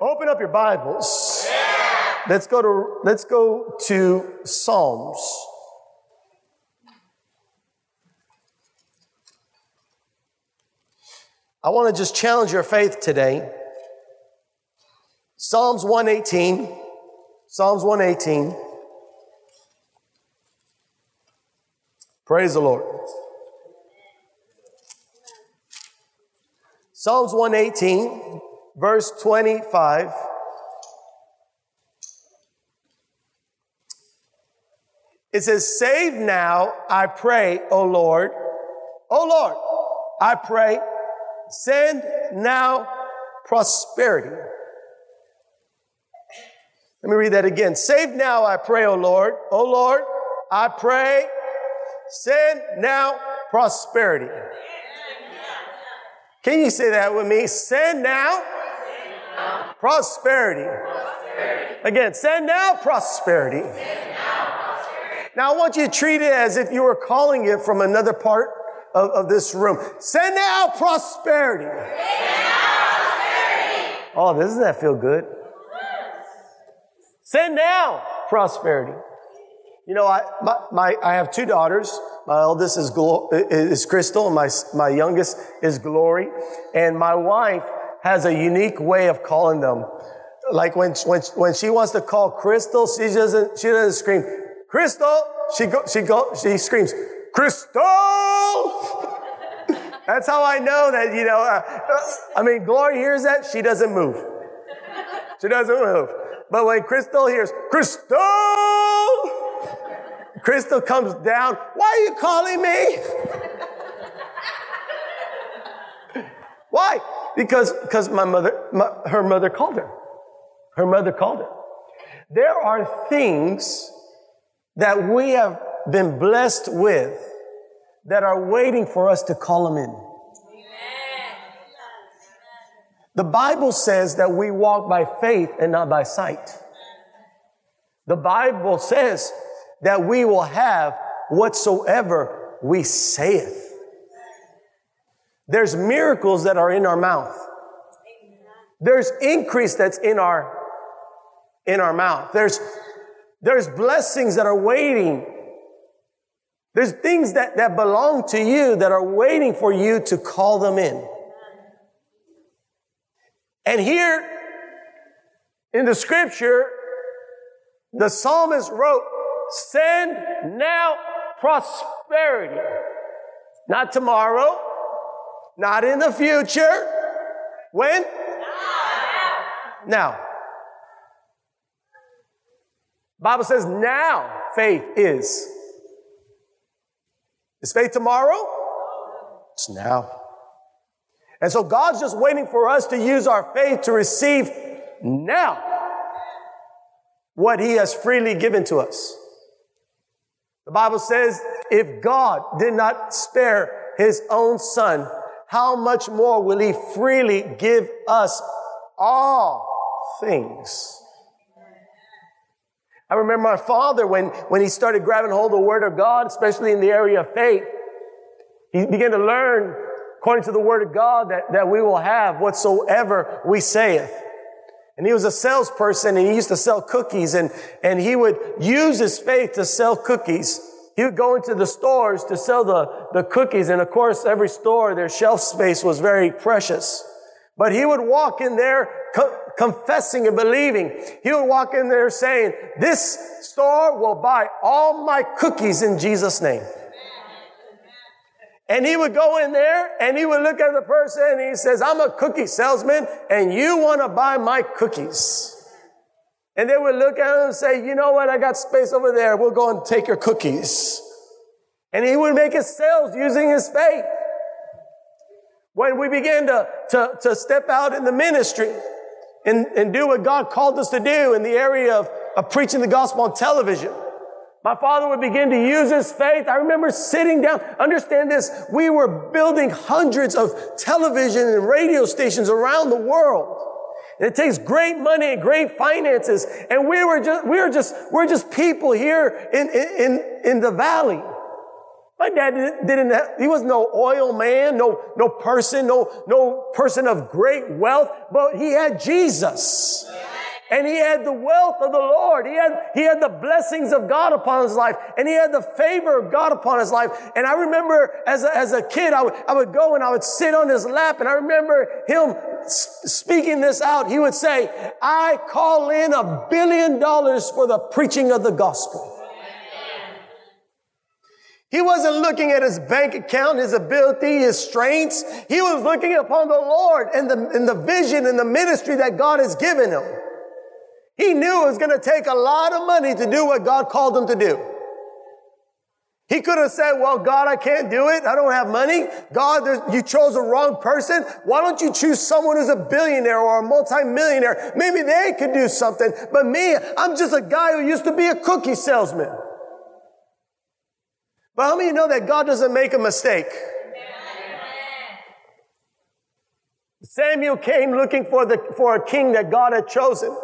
Open up your Bibles. Let's go to let's go to Psalms. I want to just challenge your faith today. Psalms 118. Psalms 118. Praise the Lord. Psalms 118, verse 25. It says, Save now, I pray, O Lord. O Lord, I pray, send now prosperity. Let me read that again. Save now, I pray, O Lord. O Lord, I pray, send now prosperity. Can you say that with me? Send now, prosperity. Again, send now prosperity. Now I want you to treat it as if you were calling it from another part of, of this room. Send now prosperity. Oh, doesn't that feel good? Send now prosperity. You know, I, my, my, I have two daughters. My eldest is, Glo- is Crystal and my, my youngest is Glory. And my wife has a unique way of calling them. Like when, when, when she wants to call Crystal, she doesn't, she doesn't scream, Crystal. She go, she go, she screams, Crystal. That's how I know that, you know, uh, I mean, Glory hears that, she doesn't move. She doesn't move. But when Crystal hears, Crystal, Crystal comes down. Why are you calling me? Why? Because, because my mother, my, her mother called her. Her mother called her. There are things that we have been blessed with that are waiting for us to call them in. The Bible says that we walk by faith and not by sight. The Bible says that we will have whatsoever we saith. There's miracles that are in our mouth. There's increase that's in our in our mouth. There's there's blessings that are waiting. There's things that, that belong to you that are waiting for you to call them in. And here in the scripture, the psalmist wrote, Send now prosperity. Not tomorrow, not in the future. When? Now. Bible says now faith is. Is faith tomorrow? It's now. And so God's just waiting for us to use our faith to receive now what He has freely given to us. The Bible says, if God did not spare His own Son, how much more will He freely give us all things? I remember my father when, when he started grabbing hold of the Word of God, especially in the area of faith. He began to learn, according to the Word of God, that, that we will have whatsoever we saith. And he was a salesperson and he used to sell cookies and, and he would use his faith to sell cookies. He would go into the stores to sell the, the cookies. And of course, every store, their shelf space was very precious. But he would walk in there co- confessing and believing. He would walk in there saying, this store will buy all my cookies in Jesus' name. And he would go in there and he would look at the person and he says, I'm a cookie salesman and you want to buy my cookies. And they would look at him and say, you know what? I got space over there. We'll go and take your cookies. And he would make his sales using his faith. When we began to, to, to step out in the ministry and, and do what God called us to do in the area of, of preaching the gospel on television, my father would begin to use his faith. I remember sitting down. Understand this. We were building hundreds of television and radio stations around the world. It takes great money and great finances. And we were just, we were just, we're just people here in, in, in the valley. My dad didn't have, he was no oil man, no, no person, no, no person of great wealth, but he had Jesus. And he had the wealth of the Lord. He had, he had the blessings of God upon his life. And he had the favor of God upon his life. And I remember as a, as a kid, I would, I would go and I would sit on his lap. And I remember him speaking this out. He would say, I call in a billion dollars for the preaching of the gospel. He wasn't looking at his bank account, his ability, his strengths. He was looking upon the Lord and the, and the vision and the ministry that God has given him. He knew it was going to take a lot of money to do what God called him to do. He could have said, well, God, I can't do it. I don't have money. God, you chose the wrong person. Why don't you choose someone who's a billionaire or a multimillionaire? Maybe they could do something. But me, I'm just a guy who used to be a cookie salesman. But how many of you know that God doesn't make a mistake? Samuel came looking for the, for a king that God had chosen.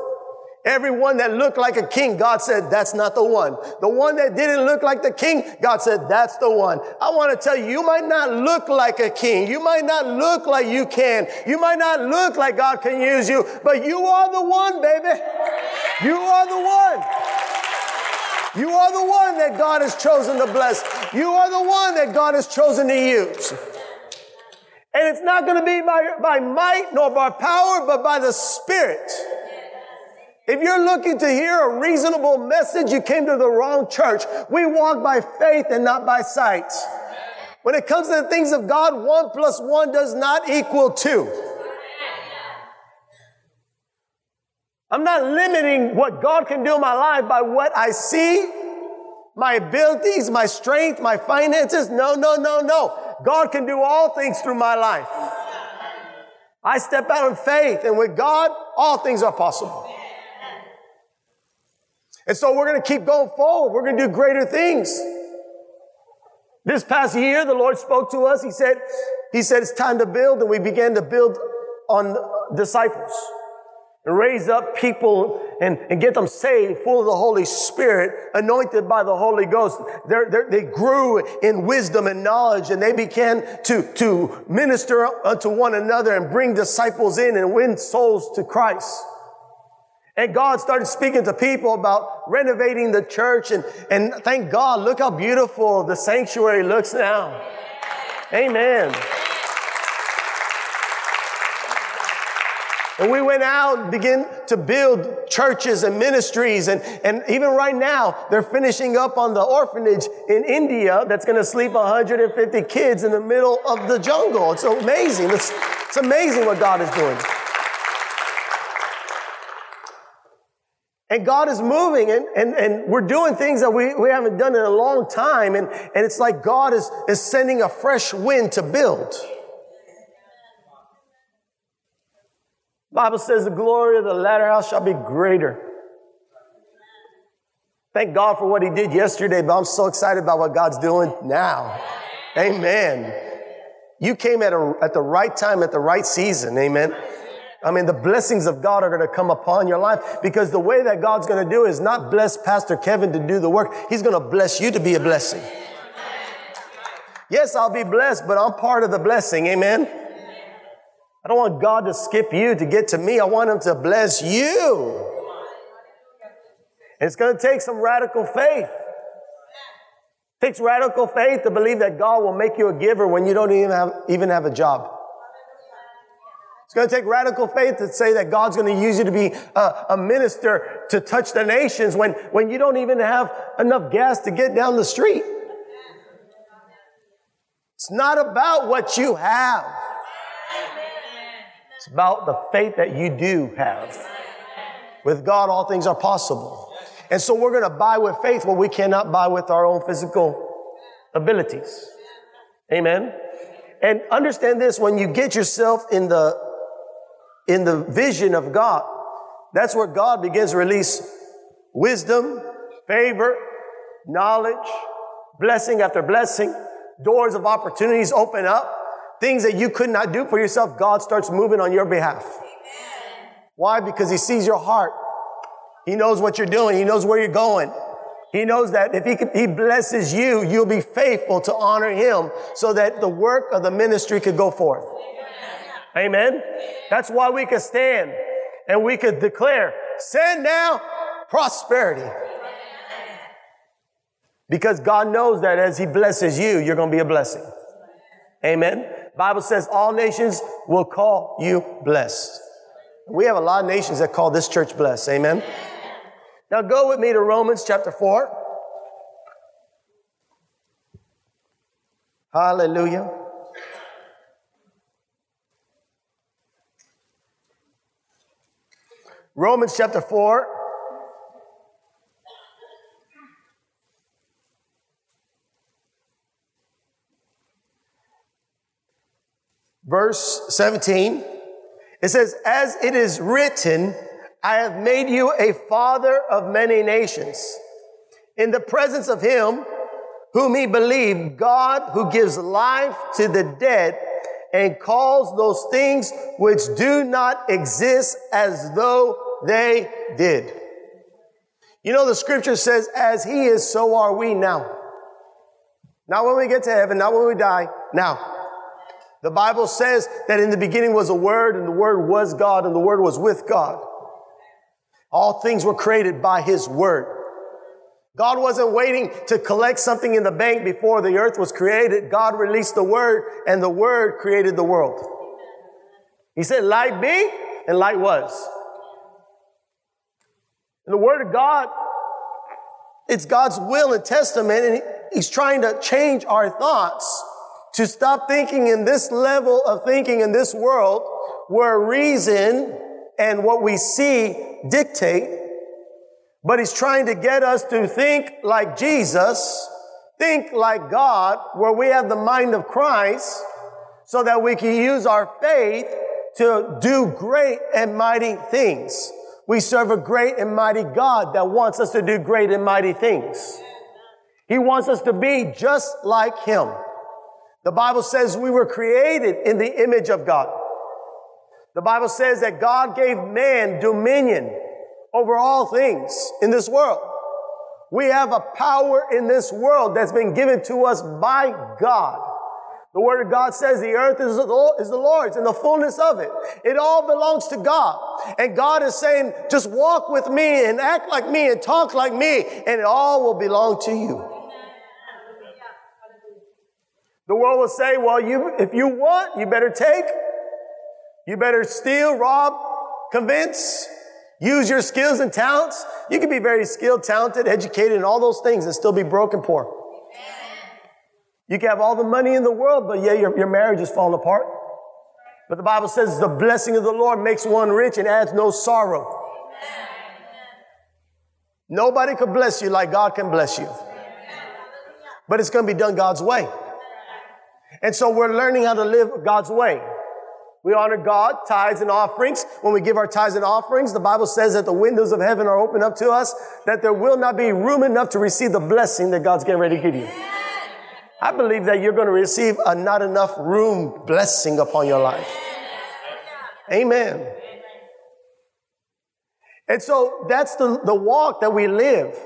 Everyone that looked like a king, God said, that's not the one. The one that didn't look like the king, God said, that's the one. I want to tell you, you might not look like a king. You might not look like you can. You might not look like God can use you, but you are the one, baby. You are the one. You are the one that God has chosen to bless. You are the one that God has chosen to use. And it's not going to be by, by might nor by power, but by the Spirit. If you're looking to hear a reasonable message, you came to the wrong church. We walk by faith and not by sight. When it comes to the things of God, one plus one does not equal two. I'm not limiting what God can do in my life by what I see, my abilities, my strength, my finances. No, no, no, no. God can do all things through my life. I step out in faith, and with God, all things are possible. And so we're going to keep going forward. We're going to do greater things. This past year, the Lord spoke to us. He said, He said, it's time to build. And we began to build on disciples and raise up people and, and get them saved, full of the Holy Spirit, anointed by the Holy Ghost. They're, they're, they grew in wisdom and knowledge and they began to, to minister unto one another and bring disciples in and win souls to Christ. And God started speaking to people about renovating the church. And, and thank God, look how beautiful the sanctuary looks now. Amen. And we went out and began to build churches and ministries. And, and even right now, they're finishing up on the orphanage in India that's going to sleep 150 kids in the middle of the jungle. It's amazing. It's, it's amazing what God is doing. And God is moving and, and, and we're doing things that we, we haven't done in a long time. And, and it's like God is, is sending a fresh wind to build. Bible says the glory of the latter house shall be greater. Thank God for what he did yesterday, but I'm so excited about what God's doing now. Amen. You came at, a, at the right time, at the right season. Amen. I mean, the blessings of God are going to come upon your life because the way that God's going to do is not bless Pastor Kevin to do the work. He's going to bless you to be a blessing. Yes, I'll be blessed, but I'm part of the blessing. Amen. I don't want God to skip you to get to me. I want him to bless you. And it's going to take some radical faith. It takes radical faith to believe that God will make you a giver when you don't even have, even have a job. It's going to take radical faith to say that God's going to use you to be a, a, minister to touch the nations when, when you don't even have enough gas to get down the street. It's not about what you have. It's about the faith that you do have. With God, all things are possible. And so we're going to buy with faith what we cannot buy with our own physical abilities. Amen. And understand this when you get yourself in the in the vision of God. That's where God begins to release wisdom, favor, knowledge, blessing after blessing. Doors of opportunities open up. Things that you could not do for yourself, God starts moving on your behalf. Why? Because He sees your heart. He knows what you're doing. He knows where you're going. He knows that if he, he blesses you, you'll be faithful to honor him so that the work of the ministry could go forth. Amen. Amen. That's why we could stand and we could declare, send now prosperity. Because God knows that as he blesses you, you're going to be a blessing. Amen. Bible says all nations will call you blessed. We have a lot of nations that call this church blessed. Amen. Now go with me to Romans chapter 4. Hallelujah. Romans chapter 4. Verse 17. It says, As it is written, I have made you a father of many nations. In the presence of him whom he believed, God who gives life to the dead and calls those things which do not exist as though they did. You know, the scripture says, as he is, so are we now. Not when we get to heaven, not when we die, now. The Bible says that in the beginning was a word and the word was God and the word was with God. All things were created by his word. God wasn't waiting to collect something in the bank before the earth was created. God released the word and the word created the world. He said, light be and light was. And the word of God, it's God's will and testament and he's trying to change our thoughts to stop thinking in this level of thinking in this world where reason and what we see dictate, but he's trying to get us to think like Jesus, think like God, where we have the mind of Christ, so that we can use our faith to do great and mighty things. We serve a great and mighty God that wants us to do great and mighty things. He wants us to be just like Him. The Bible says we were created in the image of God. The Bible says that God gave man dominion over all things in this world. We have a power in this world that's been given to us by God. The Word of God says the earth is the Lord's and the fullness of it. It all belongs to God. And God is saying, just walk with me and act like me and talk like me, and it all will belong to you. The world will say, well, you, if you want, you better take. You better steal, rob, convince, use your skills and talents. You can be very skilled, talented, educated, and all those things and still be broke and poor. You can have all the money in the world, but yeah, your, your marriage is falling apart. But the Bible says the blessing of the Lord makes one rich and adds no sorrow. Nobody could bless you like God can bless you. But it's going to be done God's way. And so we're learning how to live God's way. We honor God, tithes and offerings. When we give our tithes and offerings, the Bible says that the windows of heaven are open up to us, that there will not be room enough to receive the blessing that God's getting ready to give you. I believe that you're going to receive a not enough room blessing upon your life. Amen. And so that's the, the walk that we live.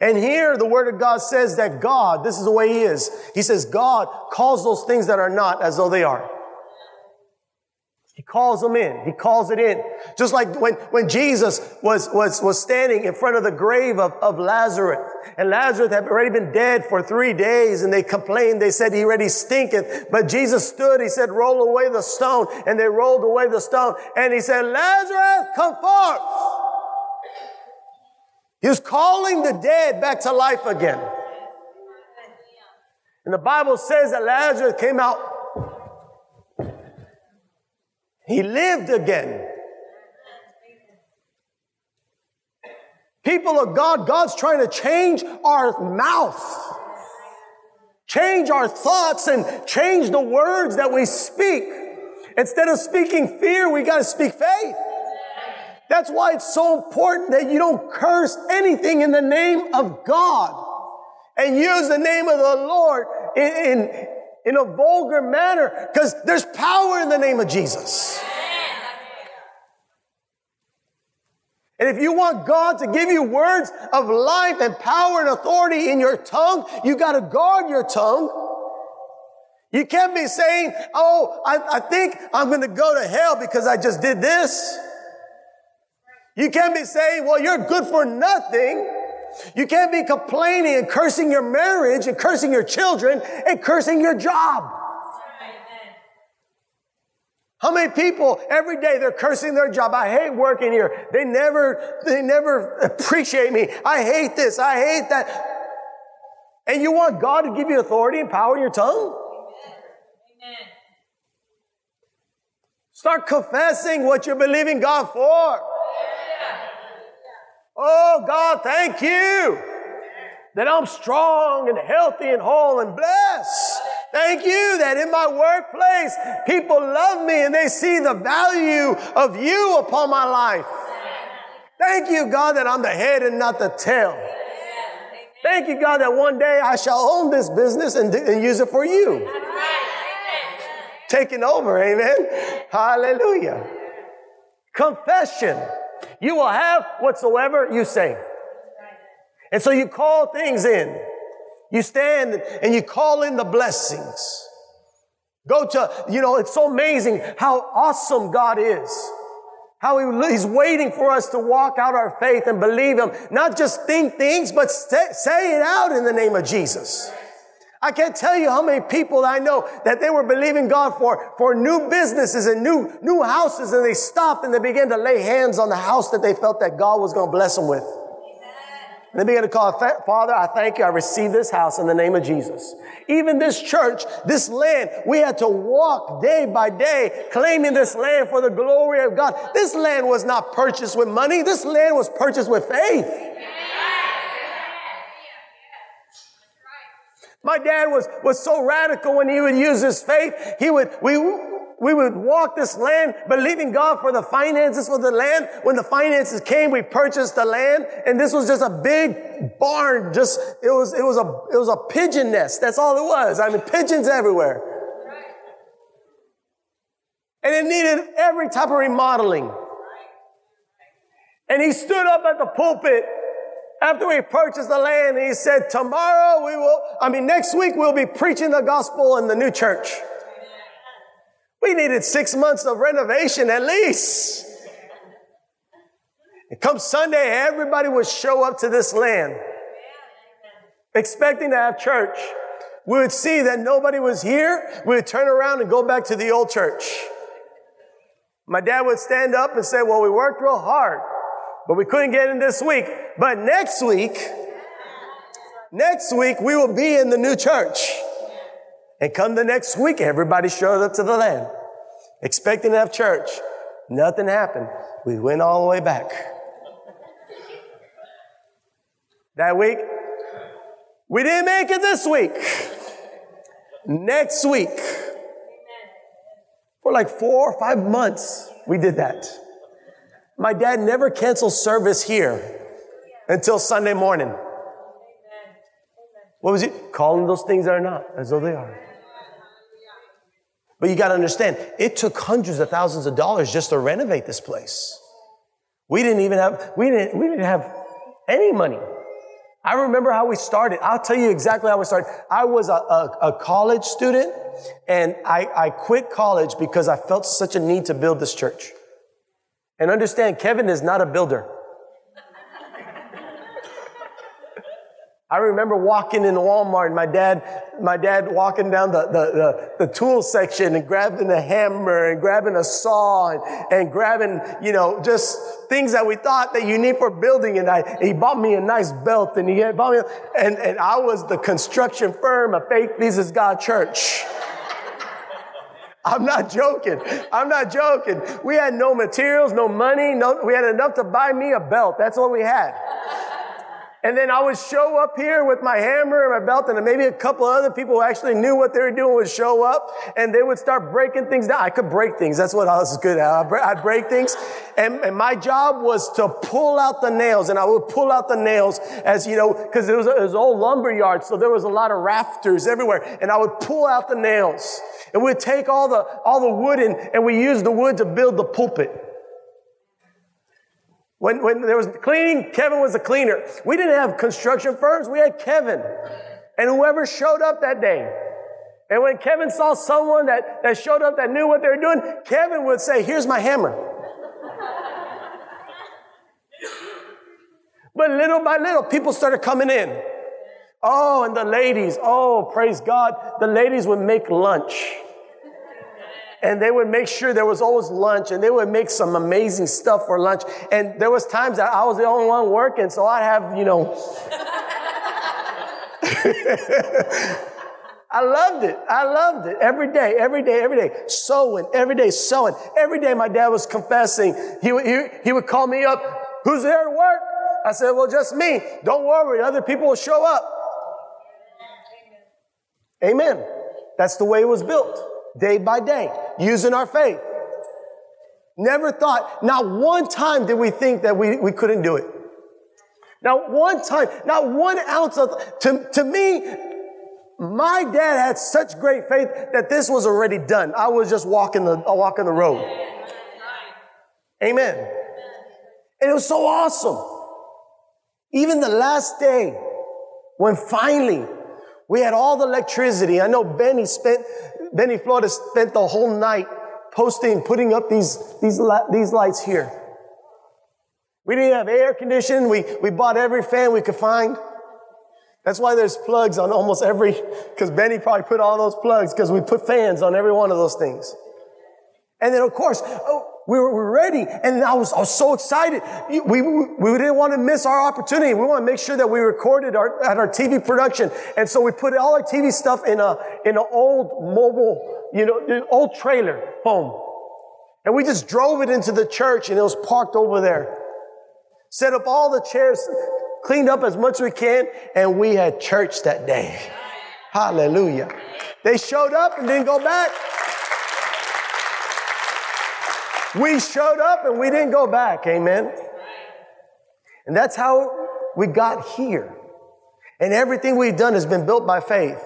And here the word of God says that God, this is the way he is. He says God calls those things that are not as though they are. Calls them in. He calls it in. Just like when, when Jesus was, was, was standing in front of the grave of, of Lazarus. And Lazarus had already been dead for three days and they complained. They said he already stinketh. But Jesus stood. He said, roll away the stone. And they rolled away the stone. And he said, Lazarus, come forth. He was calling the dead back to life again. And the Bible says that Lazarus came out he lived again. People of God, God's trying to change our mouth, change our thoughts, and change the words that we speak. Instead of speaking fear, we got to speak faith. That's why it's so important that you don't curse anything in the name of God and use the name of the Lord in, in, in a vulgar manner because there's power in the name of Jesus. And if you want God to give you words of life and power and authority in your tongue, you got to guard your tongue. You can't be saying, Oh, I, I think I'm going to go to hell because I just did this. You can't be saying, Well, you're good for nothing. You can't be complaining and cursing your marriage and cursing your children and cursing your job. How many people every day they're cursing their job? I hate working here. They never, they never appreciate me. I hate this. I hate that. And you want God to give you authority and power in your tongue? Amen. Start confessing what you're believing God for. Oh, God, thank you that I'm strong and healthy and whole and blessed. Thank you that in my workplace, people love me and they see the value of you upon my life. Thank you, God, that I'm the head and not the tail. Thank you, God, that one day I shall own this business and, and use it for you. Taking over, amen. Hallelujah. Confession. You will have whatsoever you say. And so you call things in. You stand and you call in the blessings. Go to, you know, it's so amazing how awesome God is. How he, He's waiting for us to walk out our faith and believe Him. Not just think things, but say, say it out in the name of Jesus. I can't tell you how many people I know that they were believing God for, for new businesses and new, new houses and they stopped and they began to lay hands on the house that they felt that God was going to bless them with. And they began to call, Father, I thank you. I receive this house in the name of Jesus. Even this church, this land, we had to walk day by day claiming this land for the glory of God. This land was not purchased with money. This land was purchased with faith. My dad was, was so radical when he would use his faith. He would, we, we would walk this land believing God for the finances for the land. When the finances came, we purchased the land. And this was just a big barn. Just, it was, it was a, it was a pigeon nest. That's all it was. I mean, pigeons everywhere. And it needed every type of remodeling. And he stood up at the pulpit after we purchased the land, he said, tomorrow we will, I mean, next week we'll be preaching the gospel in the new church. We needed six months of renovation at least. And come Sunday, everybody would show up to this land expecting to have church. We would see that nobody was here. We would turn around and go back to the old church. My dad would stand up and say, well, we worked real hard but we couldn't get in this week. But next week, next week, we will be in the new church. And come the next week, everybody showed up to the land, expecting to have church. Nothing happened. We went all the way back. That week, we didn't make it this week. Next week, for like four or five months, we did that. My dad never canceled service here until Sunday morning. What was he? Calling those things that are not as though they are. But you got to understand, it took hundreds of thousands of dollars just to renovate this place. We didn't even have, we didn't, we didn't have any money. I remember how we started. I'll tell you exactly how we started. I was a, a, a college student and I, I quit college because I felt such a need to build this church. And understand, Kevin is not a builder. I remember walking in Walmart, my dad, my dad walking down the, the, the, the, tool section and grabbing a hammer and grabbing a saw and, and grabbing, you know, just things that we thought that you need for building. And I, he bought me a nice belt and he bought me, and, and I was the construction firm of Faith Pleases God Church. I'm not joking. I'm not joking. We had no materials, no money, no, we had enough to buy me a belt. That's all we had. And then I would show up here with my hammer and my belt, and maybe a couple other people who actually knew what they were doing would show up, and they would start breaking things down. I could break things. That's what I was good at. I'd break things, and, and my job was to pull out the nails, and I would pull out the nails as you know, because it was, it was an old lumber yard, so there was a lot of rafters everywhere, and I would pull out the nails, and we'd take all the all the wood and, and we used the wood to build the pulpit. When, when there was cleaning, Kevin was the cleaner. We didn't have construction firms, we had Kevin. And whoever showed up that day. And when Kevin saw someone that, that showed up that knew what they were doing, Kevin would say, Here's my hammer. but little by little, people started coming in. Oh, and the ladies, oh, praise God, the ladies would make lunch and they would make sure there was always lunch and they would make some amazing stuff for lunch. And there was times that I was the only one working, so I'd have, you know, I loved it. I loved it every day, every day, every day. Sewing, every day sewing. Every day my dad was confessing. He, would, he, he would call me up. Who's there to work? I said, well, just me. Don't worry. Other people will show up. Amen. That's the way it was built day by day, using our faith. Never thought, not one time did we think that we, we couldn't do it. Not one time, not one ounce of, to, to me, my dad had such great faith that this was already done. I was just walking the, uh, walking the road. Amen. And it was so awesome. Even the last day, when finally we had all the electricity. I know Benny spent Benny Flores spent the whole night posting, putting up these, these, these lights here. We didn't have air conditioning. We, we bought every fan we could find. That's why there's plugs on almost every, because Benny probably put all those plugs because we put fans on every one of those things. And then of course, oh, we were, we were ready. And I was, I was so excited. We, we, we didn't want to miss our opportunity. We want to make sure that we recorded our, at our TV production. And so we put all our TV stuff in a, in an old mobile, you know, old trailer home. And we just drove it into the church and it was parked over there. Set up all the chairs, cleaned up as much as we can, and we had church that day. Hallelujah. They showed up and didn't go back. We showed up and we didn't go back. Amen. And that's how we got here. And everything we've done has been built by faith.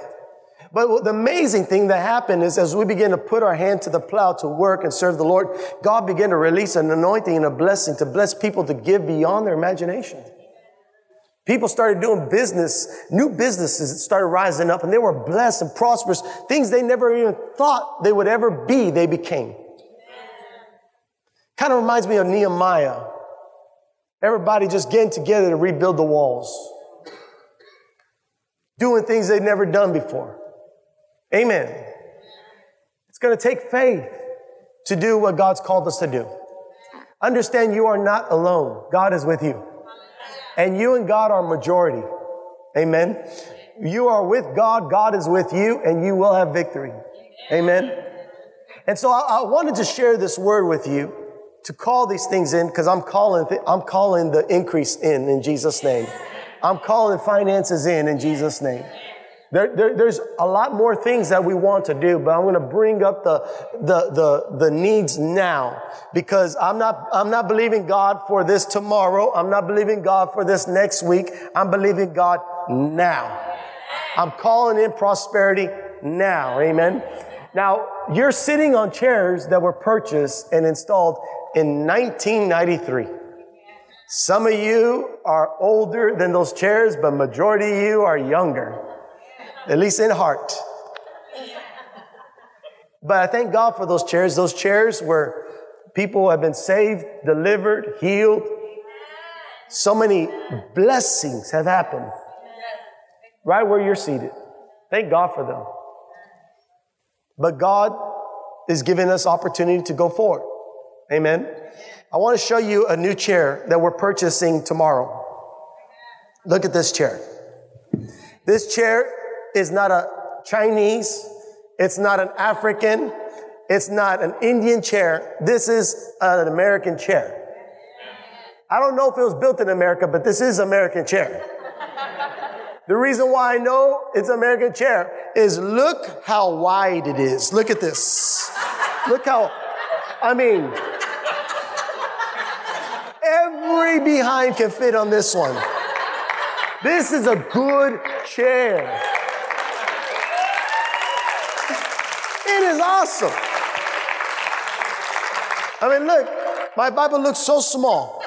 But the amazing thing that happened is as we begin to put our hand to the plow to work and serve the Lord, God began to release an anointing and a blessing to bless people to give beyond their imagination. People started doing business, new businesses started rising up and they were blessed and prosperous. Things they never even thought they would ever be, they became. Kind of reminds me of Nehemiah. Everybody just getting together to rebuild the walls, doing things they'd never done before. Amen. It's going to take faith to do what God's called us to do. Understand you are not alone. God is with you. And you and God are majority. Amen. You are with God. God is with you and you will have victory. Amen. And so I, I wanted to share this word with you to call these things in because I'm calling, I'm calling the increase in in Jesus' name. I'm calling finances in in Jesus' name. There, there, there's a lot more things that we want to do, but I'm going to bring up the, the, the, the needs now because I'm not, I'm not believing God for this tomorrow. I'm not believing God for this next week. I'm believing God now. I'm calling in prosperity now. Amen. Now, you're sitting on chairs that were purchased and installed in 1993. Some of you are older than those chairs, but majority of you are younger, at least in heart. But I thank God for those chairs. Those chairs where people have been saved, delivered, healed. So many blessings have happened right where you're seated. Thank God for them. But God is giving us opportunity to go forward. Amen. I want to show you a new chair that we're purchasing tomorrow. Look at this chair. This chair is not a Chinese. It's not an African. It's not an Indian chair. This is an American chair. I don't know if it was built in America, but this is American chair. the reason why I know it's American chair is look how wide it is. Look at this. Look how, I mean, every behind can fit on this one. This is a good chair. It is awesome. I mean, look, my Bible looks so small.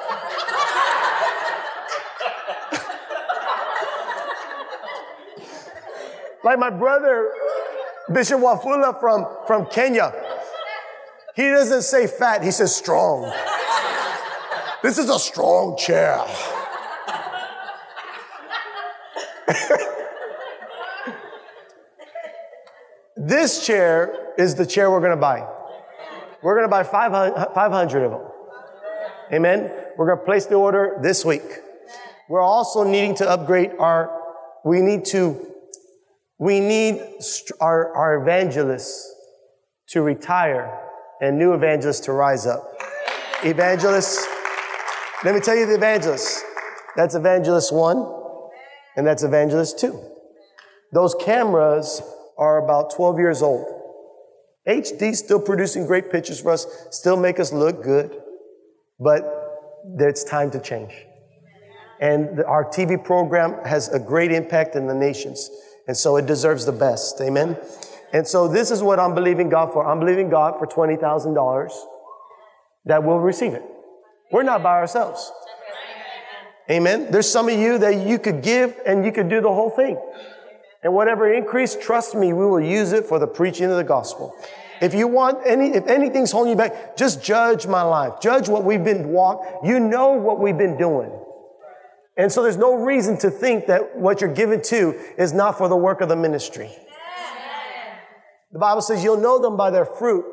like my brother, Bishop Wafula from, from Kenya, he doesn't say fat, he says strong this is a strong chair. this chair is the chair we're going to buy. We're going to buy 500, 500 of them. Amen. We're going to place the order this week. We're also needing to upgrade our, we need to, we need our, our evangelists to retire and new evangelists to rise up. Evangelists, let me tell you the evangelists. That's evangelist one, and that's evangelist two. Those cameras are about 12 years old. HD still producing great pictures for us, still make us look good, but it's time to change. And our TV program has a great impact in the nations, and so it deserves the best. Amen. And so this is what I'm believing God for. I'm believing God for $20,000 that will receive it. We're not by ourselves. Amen. There's some of you that you could give and you could do the whole thing. And whatever increase, trust me, we will use it for the preaching of the gospel. If you want any, if anything's holding you back, just judge my life. Judge what we've been walk. You know what we've been doing. And so there's no reason to think that what you're given to is not for the work of the ministry. The Bible says you'll know them by their fruit.